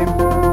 Wait,